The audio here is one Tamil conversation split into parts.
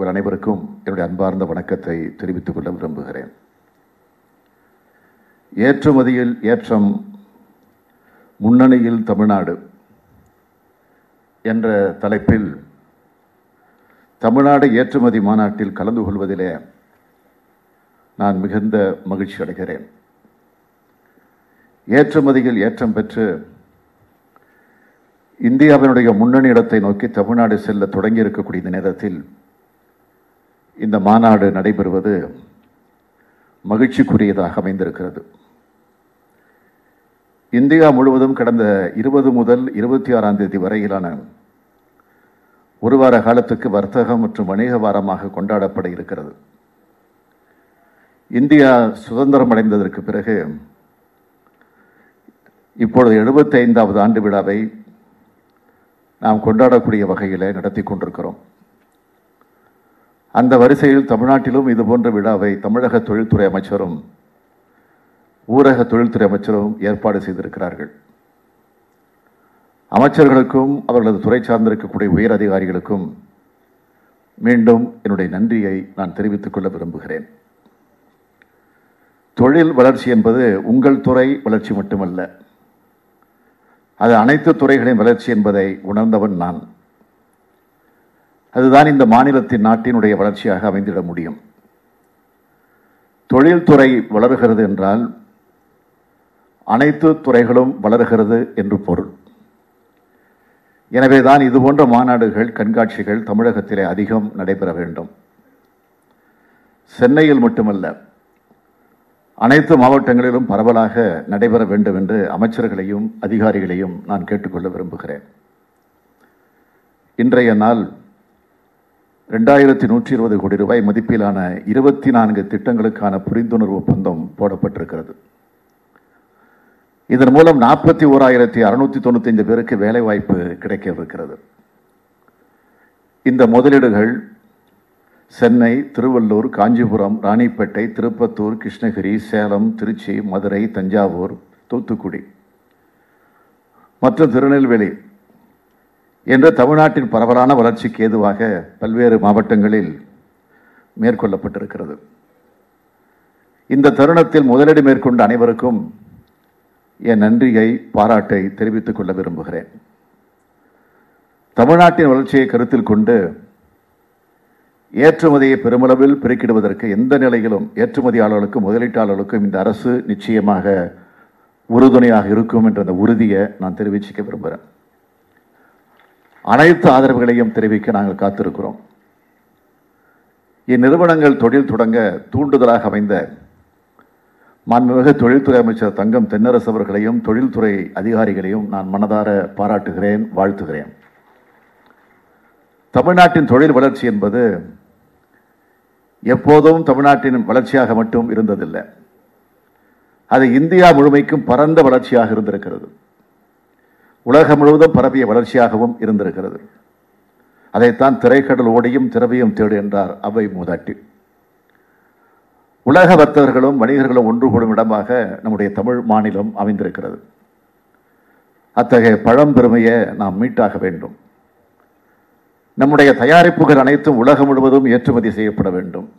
உங்கள் அனைவருக்கும் என்னுடைய அன்பார்ந்த வணக்கத்தை தெரிவித்துக் கொள்ள விரும்புகிறேன். ஏற்றுமதியில் ஏற்றம் முன்னணியில் தமிழ்நாடு என்ற தலைப்பில் தமிழ்நாடு ஏற்றுமதி மாநாட்டில் கலந்து கொள்வதிலே நான் மிகுந்த மகிழ்ச்சி அடைகிறேன். ஏற்றுமதியில் ஏற்றம் பெற்று இந்தியாவினுடைய முன்னணி இடத்தை நோக்கி தமிழ்நாடு செல்ல தொடங்கி இருக்கக்கூடிய இந்த நேரத்தில் இந்த மாநாடு நடைபெறுவது மகிழ்ச்சிக்குரியதாக அமைந்திருக்கிறது. இந்தியா முழுவதும் கடந்த இருபது முதல் இருபத்தி ஆறாம் தேதி வரையிலான ஒரு வார காலத்துக்கு வர்த்தகம் மற்றும் வணிக வாரமாக கொண்டாடப்பட இருக்கிறது. இந்தியா சுதந்திரம் அடைந்ததற்கு பிறகு இப்பொழுது எழுபத்தி ஐந்தாவது ஆண்டு விழாவை நாம் கொண்டாடக்கூடிய வகையில் நடத்தி கொண்டிருக்கிறோம். அந்த வரிசையில் தமிழ்நாட்டிலும் இதுபோன்ற விழாவை தமிழக தொழில்துறை அமைச்சரும் ஊரக தொழில்துறை அமைச்சரும் ஏற்பாடு செய்திருக்கிறார்கள். அமைச்சர்களுக்கும் அவர்களது துறை சார்ந்திருக்கக்கூடிய உயர் அதிகாரிகளுக்கும் மீண்டும் என்னுடைய நன்றியை நான் தெரிவித்துக் கொள்ள விரும்புகிறேன். தொழில் வளர்ச்சி என்பது உங்கள் துறை வளர்ச்சி மட்டுமல்ல அது அனைத்து துறைகளின் வளர்ச்சி என்பதை உணர்ந்தவன் நான். அதுதான் இந்த மாநிலத்தின் நாட்டினுடைய வளர்ச்சியாக அமைந்திட முடியும். தொழில்துறை வளர்கிறது என்றால் அனைத்து துறைகளும் வளர்கிறது என்று பொருள். எனவே தான் இதுபோன்ற மாநாடுகள் கண்காட்சிகள் தமிழகத்திலே அதிகம் நடைபெற வேண்டும். சென்னையில் மட்டுமல்ல அனைத்து மாவட்டங்களிலும் பரவலாக நடைபெற வேண்டும் என்று அமைச்சர்களையும் அதிகாரிகளையும் நான் கேட்டுக்கொள்ள விரும்புகிறேன். இன்றைய நாள் ரெண்டாயிரத்தி நூற்றி இருபது கோடி ரூபாய் மதிப்பிலான இருபத்தி நான்கு திட்டங்களுக்கான புரிந்துணர்வு ஒப்பந்தம் போடப்பட்டிருக்கிறது. இதன் மூலம் நாற்பத்தி ஓராயிரத்தி அறுநூத்தி தொண்ணூத்தி ஐந்து பேருக்கு வேலைவாய்ப்பு கிடைக்க இருக்கிறது இந்த முதலீடுகள் சென்னை திருவள்ளூர் காஞ்சிபுரம் ராணிப்பேட்டை திருப்பத்தூர் கிருஷ்ணகிரி சேலம் திருச்சி மதுரை தஞ்சாவூர் தூத்துக்குடி. மற்றும் திருநெல்வேலி என்ற தமிழ்நாட்டின் பரவலான வளர்ச்சிக்கு ஏதுவாக பல்வேறு மாவட்டங்களில் மேற்கொள்ளப்பட்டிருக்கிறது. இந்த தருணத்தில் முதலீடு மேற்கொண்ட அனைவருக்கும் என் நன்றியை பாராட்டை தெரிவித்துக் கொள்ள விரும்புகிறேன். தமிழ்நாட்டின் வளர்ச்சியை கருத்தில் கொண்டு ஏற்றுமதியை பெருமளவில் பெருக்கிடுவதற்கு எந்த நிலையிலும் ஏற்றுமதியாளர்களுக்கும் முதலீட்டாளர்களுக்கும் இந்த அரசு நிச்சயமாக உறுதுணையாக இருக்கும் என்ற அந்த உறுதியை நான் தெரிவிச்சுக்க விரும்புகிறேன். அனைத்து ஆதரவுகளையும் தெரிவிக்க நாங்கள் காத்திருக்கிறோம். இந்நிறுவனங்கள் தொழில் தொடங்க தூண்டுதலாக அமைந்த மாண்புமிகு தொழில்துறை அமைச்சர் தங்கம் தென்னரசு அவர்களையும் தொழில்துறை அதிகாரிகளையும் நான் மனதார பாராட்டுகிறேன் வாழ்த்துகிறேன். தமிழ்நாட்டின் தொழில் வளர்ச்சி என்பது எப்போதும் தமிழ்நாட்டின் வளர்ச்சியாக மட்டும் இருந்ததில்லை. அது இந்தியா முழுமைக்கும் பரந்த வளர்ச்சியாக இருந்திருக்கிறது. உலகம் முழுவதும் பரவிய வளர்ச்சியாகவும் இருந்திருக்கிறது. அதைத்தான் திரைக்கடல் ஓடியும் திரவியும் தேடு என்றார் அவை மூதாட்டி. உலக வர்த்தகர்களும் வணிகர்களும் ஒன்று கூடும் இடமாக நம்முடைய தமிழ் மாநிலம் அமைந்திருக்கிறது. அத்தகைய பழம்பெருமையை நாம் மீட்டாக வேண்டும். நம்முடைய தயாரிப்புகள் அனைத்தும் உலகம் முழுவதும் ஏற்றுமதி செய்யப்பட வேண்டும்.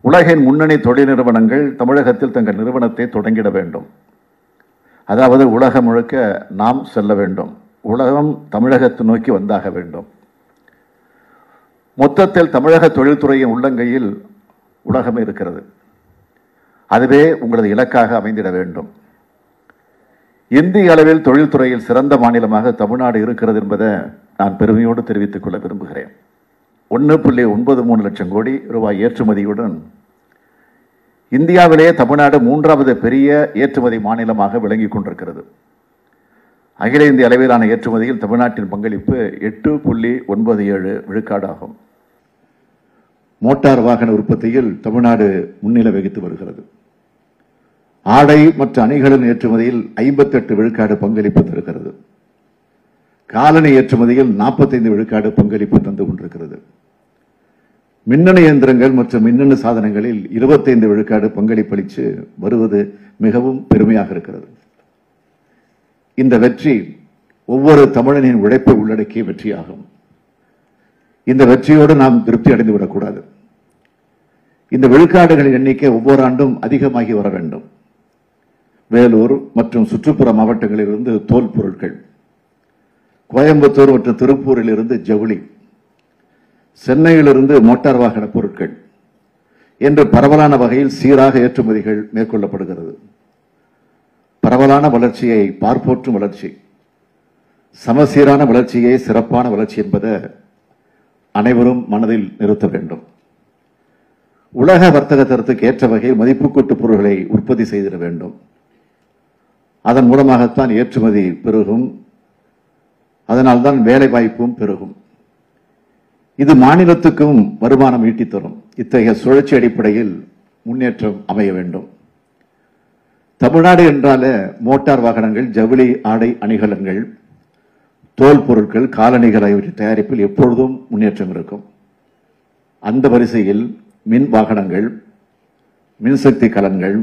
உலகின் முன்னணி தொழில் நிறுவனங்கள் தமிழகத்தில் தங்கள் நிறுவனத்தை தொடங்கிட வேண்டும். அதாவது உலகம் முழுக்க நாம் செல்ல வேண்டும். உலகம் தமிழகத்தை நோக்கி வந்தாக வேண்டும். மொத்தத்தில் தமிழக தொழில்துறையின் உள்ளங்கையில் உலகம் இருக்கிறது. அதுவே உங்களது இலக்காக அமைந்திட வேண்டும். இந்திய அளவில் தொழில்துறையில் சிறந்த மாநிலமாக தமிழ்நாடு இருக்கிறது என்பதை நான் பெருமையோடு தெரிவித்துக் கொள்ள விரும்புகிறேன். ஒன்று புள்ளி ஒன்பது மூணு லட்சம் கோடி ரூபாய் ஏற்றுமதியுடன் இந்தியாவிலேயே தமிழ்நாடு மூன்றாவது பெரிய ஏற்றுமதி மாநிலமாக விளங்கிக் கொண்டிருக்கிறது. அகில இந்திய அளவிலான ஏற்றுமதியில் தமிழ்நாட்டின் பங்களிப்பு எட்டு புள்ளி ஒன்பது ஏழு விழுக்காடு ஆகும் மோட்டார் வாகன உற்பத்தியில் தமிழ்நாடு முன்னிலை வகித்து வருகிறது. ஆடை மற்ற அணிகளின் ஏற்றுமதியில் ஐம்பத்தெட்டு விழுக்காடு பங்களிப்பு தருகிறது. காலணி ஏற்றுமதியில் நாற்பத்தைந்து விழுக்காடு பங்களிப்பு தந்து கொண்டிருக்கிறது. மின்னணு இயந்திரங்கள் மற்றும் மின்னணு சாதனங்களில் இருபத்தைந்து விழுக்காடு பங்களிப்பளித்து வருவது மிகவும் பெருமையாக இருக்கிறது. இந்த வெற்றி ஒவ்வொரு தமிழனின் உழைப்பை உள்ளடக்கிய வெற்றியாகும். இந்த வெற்றியோடு நாம் திருப்தி அடைந்து விடக்கூடாது. இந்த விழுக்காடுகளின் எண்ணிக்கை ஒவ்வொரு ஆண்டும் அதிகமாகி வர வேண்டும். வேலூர் மற்றும் சுற்றுப்புற மாவட்டங்களிலிருந்து தோல் பொருட்கள் கோயம்புத்தூர் மற்றும் திருப்பூரில் இருந்து ஜவுளி சென்னையிலிருந்து மோட்டார் வாகன பொருட்கள் என்று பரவலான வகையில் சீராக ஏற்றுமதிகள் மேற்கொள்ளப்படுகிறது. பரவலான வளர்ச்சியை பார்ப்போற்றும் வளர்ச்சி சமசீரான வளர்ச்சியே சிறப்பான வளர்ச்சி என்பதை அனைவரும் மனதில் நிறுத்த வேண்டும். உலக வர்த்தக தரத்துக்கு ஏற்ற வகையில் மதிப்புக்கூட்டு பொருட்களை உற்பத்தி செய்திட வேண்டும். அதன் மூலமாகத்தான் ஏற்றுமதி பெருகும். அதனால்தான் வேலை வாய்ப்பும் பெருகும். இது மாநிலத்துக்கும் வருமானம் ஈட்டி தரும். இத்தகைய சுழற்சி அடிப்படையில் முன்னேற்றம் அமைய வேண்டும். தமிழ்நாடு என்றாலே மோட்டார் வாகனங்கள் ஜவுளி ஆடை அணிகலன்கள் தோல் பொருட்கள் காலணிகள் ஆகியவற்றின் தயாரிப்பில் எப்பொழுதும் முன்னேற்றம் இருக்கும். அந்த வரிசையில் மின் வாகனங்கள் மின்சக்தி கலன்கள்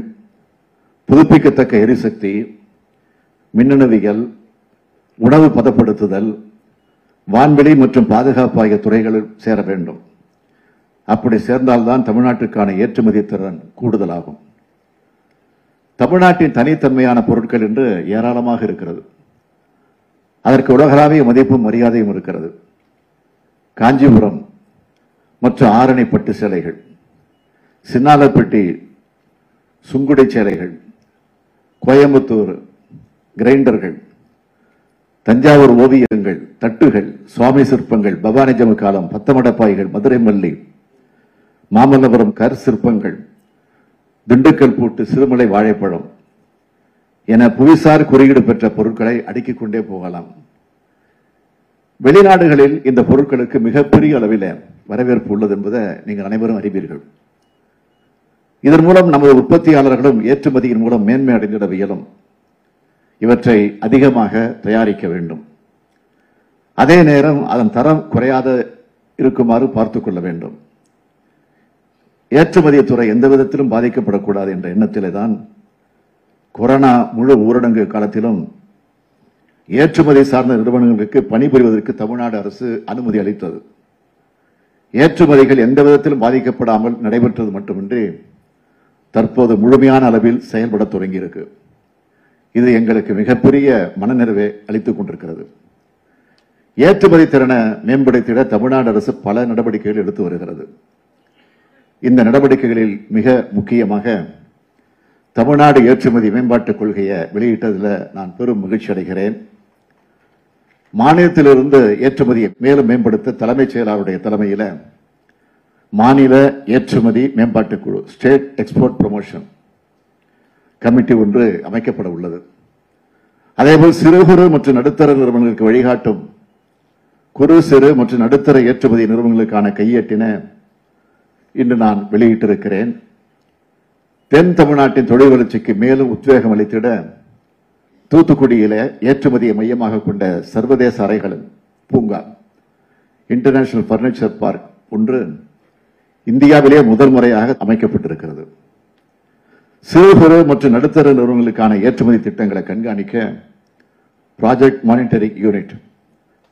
புதுப்பிக்கத்தக்க எரிசக்தி மின்னணுவியல் உணவு பதப்படுத்துதல் வான்வெளி மற்றும் பாதுகாப்பு ஆகிய துறைகளில் சேர வேண்டும். அப்படி சேர்ந்தால்தான் தமிழ்நாட்டுக்கான ஏற்றுமதி திறன் கூடுதலாகும். தமிழ்நாட்டின் தனித்தன்மையான பொருட்கள் என்று ஏராளமாக இருக்கிறது. அதற்கு உலகளாவிய மதிப்பும் மரியாதையும் இருக்கிறது. காஞ்சிபுரம் மற்றும் ஆரணி பட்டு சேலைகள் சின்னாலப்பட்டி சுங்குடி சேலைகள் கோயம்புத்தூர் கிரைண்டர்கள் தஞ்சாவூர் ஓவியங்கள் தட்டுகள் சுவாமி சிற்பங்கள் பவானி காலம் பத்தமடப்பாய்கள் மதுரை மல்லி மாமல்லபுரம் கர் சிற்பங்கள் திண்டுக்கல் பூட்டு சிறுமலை வாழைப்பழம் என புவிசார் குறியீடு பெற்ற பொருட்களை அடுக்கிக் கொண்டே போகலாம். வெளிநாடுகளில் இந்த பொருட்களுக்கு மிகப்பெரிய அளவில் வரவேற்பு உள்ளது என்பதை நீங்கள் அனைவரும் அறிவீர்கள். இதன் மூலம் நமது உற்பத்தியாளர்களும் ஏற்றுமதியின் மூலம் மேன்மை அடைந்திட இயலும். இவற்றை அதிகமாக தயாரிக்க வேண்டும். அதே நேரம் அதன் தரம் குறையாத இருக்குமாறு பார்த்துக் கொள்ள வேண்டும். ஏற்றுமதி துறை எந்த விதத்திலும் பாதிக்கப்படக்கூடாது என்ற எண்ணத்திலே தான் கொரோனா முழு ஊரடங்கு காலத்திலும் ஏற்றுமதி சார்ந்த நிறுவனங்களுக்கு பணிபுரிவதற்கு தமிழ்நாடு அரசு அனுமதி அளித்தது. ஏற்றுமதிகள் எந்த விதத்திலும் பாதிக்கப்படாமல் நடைபெற்றது மட்டுமின்றி தற்போது முழுமையான அளவில் செயல்பட தொடங்கியிருக்கு. இது எங்களுக்கு மிகப்பெரிய மனநிறைவை அளித்துக் கொண்டிருக்கிறது. ஏற்றுமதி திறனை மேம்படுத்திட தமிழ்நாடு அரசு பல நடவடிக்கைகள் எடுத்து வருகிறது. இந்த நடவடிக்கைகளில் மிக முக்கியமாக தமிழ்நாடு ஏற்றுமதி மேம்பாட்டுக் கொள்கையை வெளியிட்டதில் நான் பெரும் மகிழ்ச்சி அடைகிறேன். மாநிலத்திலிருந்து ஏற்றுமதியை மேலும் மேம்படுத்த தலைமைச் செயலாளருடைய தலைமையில் மாநில ஏற்றுமதி மேம்பாட்டுக் குழு ஸ்டேட் எக்ஸ்போர்ட் ப்ரமோஷன் கமிட்டி ஒன்று அமைக்கப்பட உள்ளது. அதேபோல் சிறு குறு மற்றும் நடுத்தர நிறுவனங்களுக்கு வழிகாட்டும் குறு சிறு மற்றும் நடுத்தர ஏற்றுமதி நிறுவனங்களுக்கான கையேட்டின இன்று நான் வெளியிட்டிருக்கிறேன். தென் தமிழ்நாட்டின் தொழில் வளர்ச்சிக்கு மேலும் உத்வேகம் அளித்திட தூத்துக்குடியில ஏற்றுமதியை மையமாக கொண்ட சர்வதேச அறைகள் பூங்கா இன்டர்நேஷனல் பர்னிச்சர் பார்க் ஒன்று இந்தியாவிலே முதல் முறையாக அமைக்கப்பட்டிருக்கிறது. சிறு குறு மற்றும் நடுத்தர நிறுவனங்களுக்கான ஏற்றுமதி திட்டங்களை கண்காணிக்க ப்ராஜெக்ட் மானிட்டரிங் யூனிட்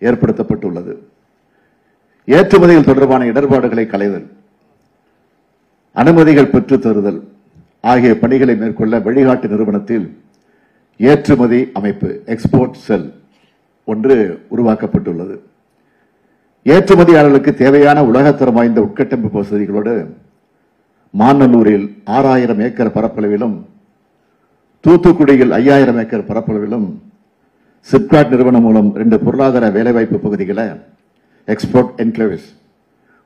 ஏற்படுத்தப்பட்டுள்ளது. ஏற்றுமதிகள் தொடர்பான இடர்பாடுகளை களைதல் அனுமதிகள் பெற்று தருதல் ஆகிய பணிகளை மேற்கொள்ள வழிகாட்டு நிறுவனத்தில் ஏற்றுமதி அமைப்பு எக்ஸ்போர்ட் செல் ஒன்று உருவாக்கப்பட்டுள்ளது. ஏற்றுமதியாளர்களுக்கு தேவையான உலகத்தரம் வாய்ந்த உட்கட்டமைப்பு வசதிகளோடு மாநல்லூரில் ஆறாயிரம் ஏக்கர் பரப்பளவிலும் தூத்துக்குடியில் ஐயாயிரம் ஏக்கர் பரப்பளவிலும் சிப்காட் நிறுவனம் மூலம் ரெண்டு பொருளாதார வேலைவாய்ப்பு பகுதிகளை எக்ஸ்போர்ட் என்க்ளேவ்ஸ்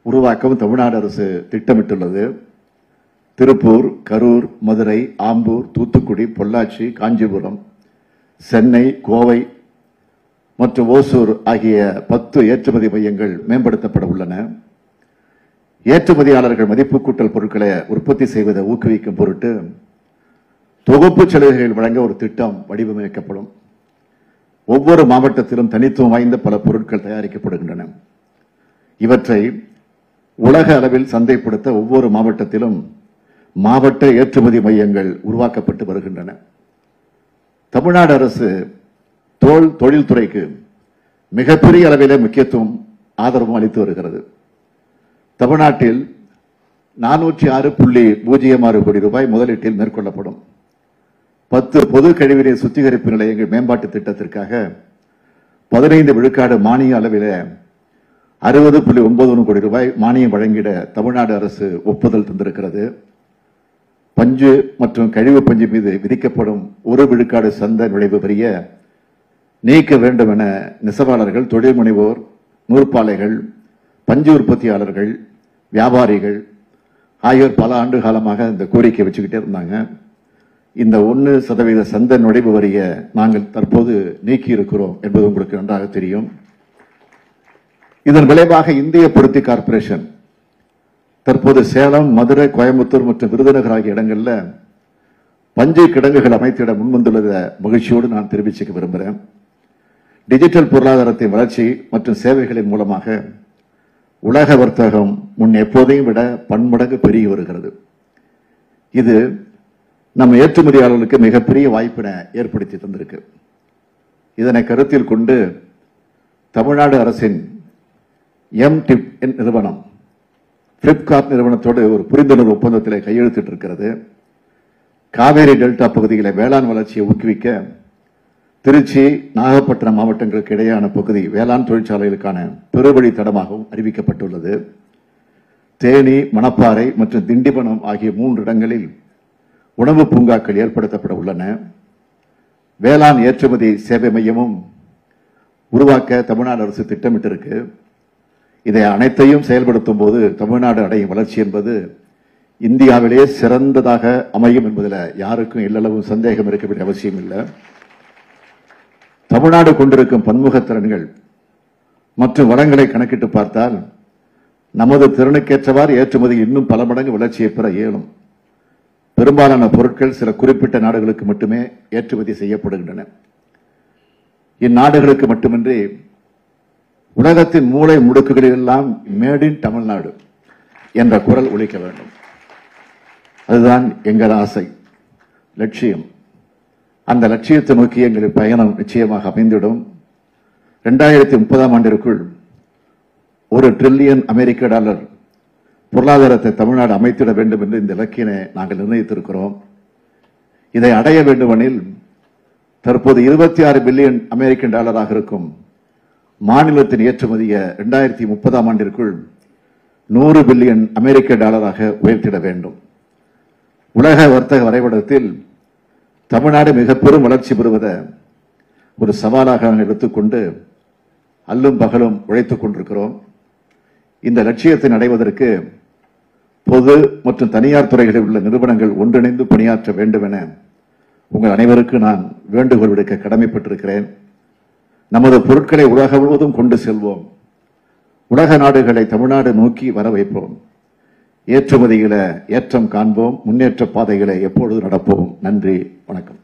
உருவாக்கவும் தமிழ்நாடு அரசு திட்டமிட்டுள்ளது. திருப்பூர் கரூர் மதுரை ஆம்பூர் தூத்துக்குடி பொள்ளாச்சி காஞ்சிபுரம் சென்னை கோவை மற்றும் ஓசூர் ஆகிய பத்து ஏற்றுமதி மையங்கள் மேம்படுத்தப்பட உள்ளன. ஏற்றுமதியாளர்கள் மதிப்பு கூட்டல் பொருட்களை உற்பத்தி செய்வதை ஊக்குவிக்கும் பொருட்டு தொகுப்பு சலுகைகள் வழங்க ஒரு திட்டம் வடிவமைக்கப்படும். ஒவ்வொரு மாவட்டத்திலும் தனித்துவம் வாய்ந்த பல பொருட்கள் தயாரிக்கப்படுகின்றன. இவற்றை உலக அளவில் சந்தைப்படுத்த ஒவ்வொரு மாவட்டத்திலும் மாவட்ட ஏற்றுமதி மையங்கள் உருவாக்கப்பட்டு வருகின்றன. தமிழ்நாடு அரசு தோல் தொழில்துறைக்கு மிகப்பெரிய அளவிலே முக்கியத்துவம் ஆதரவும் அளித்து வருகிறது. தமிழ்நாட்டில் நானூற்றி ஆறு புள்ளி பூஜ்ஜியம் ஆறு கோடி ரூபாய் முதலீட்டில் மேற்கொள்ளப்படும். பத்து பொது கழிவுநீர் சுத்திகரிப்பு நிலையங்கள் மேம்பாட்டு திட்டத்திற்காக பதினைந்து விழுக்காடு மானிய அளவில் அறுபது புள்ளி ஒன்பது ஒன்று கோடி ரூபாய் மானியம் வழங்கிட தமிழ்நாடு அரசு ஒப்புதல் தந்திருக்கிறது. பஞ்சு மற்றும் கழிவு பஞ்சு மீது விதிக்கப்படும் ஒரு விழுக்காடு சந்த நுழைவு வரிய நீக்க வேண்டும் என நெசவாளர்கள் தொழில் முனைவோர் நூற்பாலைகள் பஞ்சு உற்பத்தியாளர்கள் வியாபாரிகள் ஆகியோர் பல ஆண்டு காலமாக இந்த கோரிக்கை வச்சுக்கிட்டே இருந்தாங்க. இந்த ஒன்று சதவீத சந்த நுழைவு வரியை நாங்கள் தற்போது நீக்கி இருக்கிறோம் என்பது உங்களுக்கு நன்றாக தெரியும். இதன் விளைவாக இந்திய பொருத்தி கார்ப்பரேஷன் தற்போது சேலம் மதுரை கோயம்புத்தூர் மற்றும் விருதுநகர் ஆகிய இடங்களில் பஞ்சை கிடங்குகள் அமைத்திட முன்வந்துள்ளத மகிழ்ச்சியோடு நான் தெரிவிச்சுக்க விரும்புகிறேன் டிஜிட்டல் பொருளாதாரத்தின் வளர்ச்சி மற்றும் சேவைகளின் மூலமாக உலக வர்த்தகம் முன் எப்போதையும் விட பன்மடங்கு பெருகி வருகிறது. இது நம்ம ஏற்றுமதியாளர்களுக்கு மிகப்பெரிய வாய்ப்பினை ஏற்படுத்தி தந்திருக்கு. இதனை கருத்தில் கொண்டு தமிழ்நாடு அரசின் எம் டிப் நிறுவனம் பிளிப்கார்ட் நிறுவனத்தோடு ஒரு புரிந்துணர்வு ஒப்பந்தத்தில் கையெழுத்திட்டு இருக்கிறது காவேரி டெல்டா பகுதிகளை வேளாண் வளர்ச்சியை ஊக்குவிக்க திருச்சி நாகப்பட்டினம் மாவட்டங்களுக்கு இடையேயான பகுதி வேளாண் தொழிற்சாலைகளுக்கான பெருவழி தடமாகவும் அறிவிக்கப்பட்டுள்ளது. தேனி மணப்பாறை மற்றும் திண்டிவனம் ஆகிய மூன்று இடங்களில் உணவு பூங்காக்கள் ஏற்படுத்தப்பட உள்ளன. வேளாண் ஏற்றுமதி சேவை மையமும் உருவாக்க தமிழ்நாடு அரசு திட்டமிட்டிருக்கு. இதை அனைத்தையும் செயல்படுத்தும் போது தமிழ்நாடு அடையும் வளர்ச்சி என்பது இந்தியாவிலேயே சிறந்ததாக அமையும் என்பதில் யாருக்கும் எல்லளவும் சந்தேகம் இருக்க வேண்டிய அவசியம் இல்லை தமிழ்நாடு கொண்டிருக்கும் பன்முகத்திறன்கள் மற்றும் வளங்களை கணக்கிட்டு பார்த்தால் நமது திறனுக்கேற்றவாறு ஏற்றுமதி இன்னும் பல மடங்கு வளர்ச்சியை பெற இயலும். பெரும்பாலான பொருட்கள் சில குறிப்பிட்ட நாடுகளுக்கு மட்டுமே ஏற்றுமதி செய்யப்படுகின்றன. இந்நாடுகளுக்கு மட்டுமின்றி உலகத்தின் மூளை முடுக்குகளிலெல்லாம் மேட் இன் தமிழ்நாடு என்ற குரல் ஒழிக்க வேண்டும். அதுதான் எங்கள் ஆசை லட்சியம். அந்த லட்சியத்தை நோக்கி எங்கள் பயணம் நிச்சயமாக அமைந்திடும் ரெண்டாயிரத்தி முப்பதாம் ஆண்டிற்குள் ஒரு ட்ரில்லியன் அமெரிக்க டாலர் பொருளாதாரத்தை தமிழ்நாடு அமைத்திட வேண்டும் என்று இந்த இலக்கினை நாங்கள் நிர்ணயித்திருக்கிறோம். இதை அடைய வேண்டுமெனில் தற்போது இருபத்தி ஆறு பில்லியன் அமெரிக்கன் டாலராக இருக்கும் மாநிலத்தின் ஏற்றுமதியை ரெண்டாயிரத்தி முப்பதாம் ஆண்டிற்குள் நூறு பில்லியன் அமெரிக்க டாலராக உயர்த்திட வேண்டும். உலக வர்த்தக வரைபடத்தில் தமிழ்நாடு மிக பெரும் வளர்ச்சி பெறுவதை ஒரு சவாலாக நாங்கள் எடுத்துக்கொண்டு அல்லும் பகலும் உழைத்துக் கொண்டிருக்கிறோம். இந்த லட்சியத்தை அடைவதற்கு பொது மற்றும் தனியார் துறைகளில் உள்ள நிறுவனங்கள் ஒன்றிணைந்து பணியாற்ற வேண்டும் என உங்கள் அனைவருக்கு நான் வேண்டுகோள் விடுக்க கடமைப்பட்டிருக்கிறேன். நமது பொருட்களை உலக முழுவதும் கொண்டு செல்வோம். உலக நாடுகளை தமிழ்நாடு நோக்கி வர வைப்போம் ஏற்றுமதிகளை ஏற்றம் காண்போம் முன்னேற்ற பாதைகளை எப்பொழுது நடப்போம். நன்றி வணக்கம்.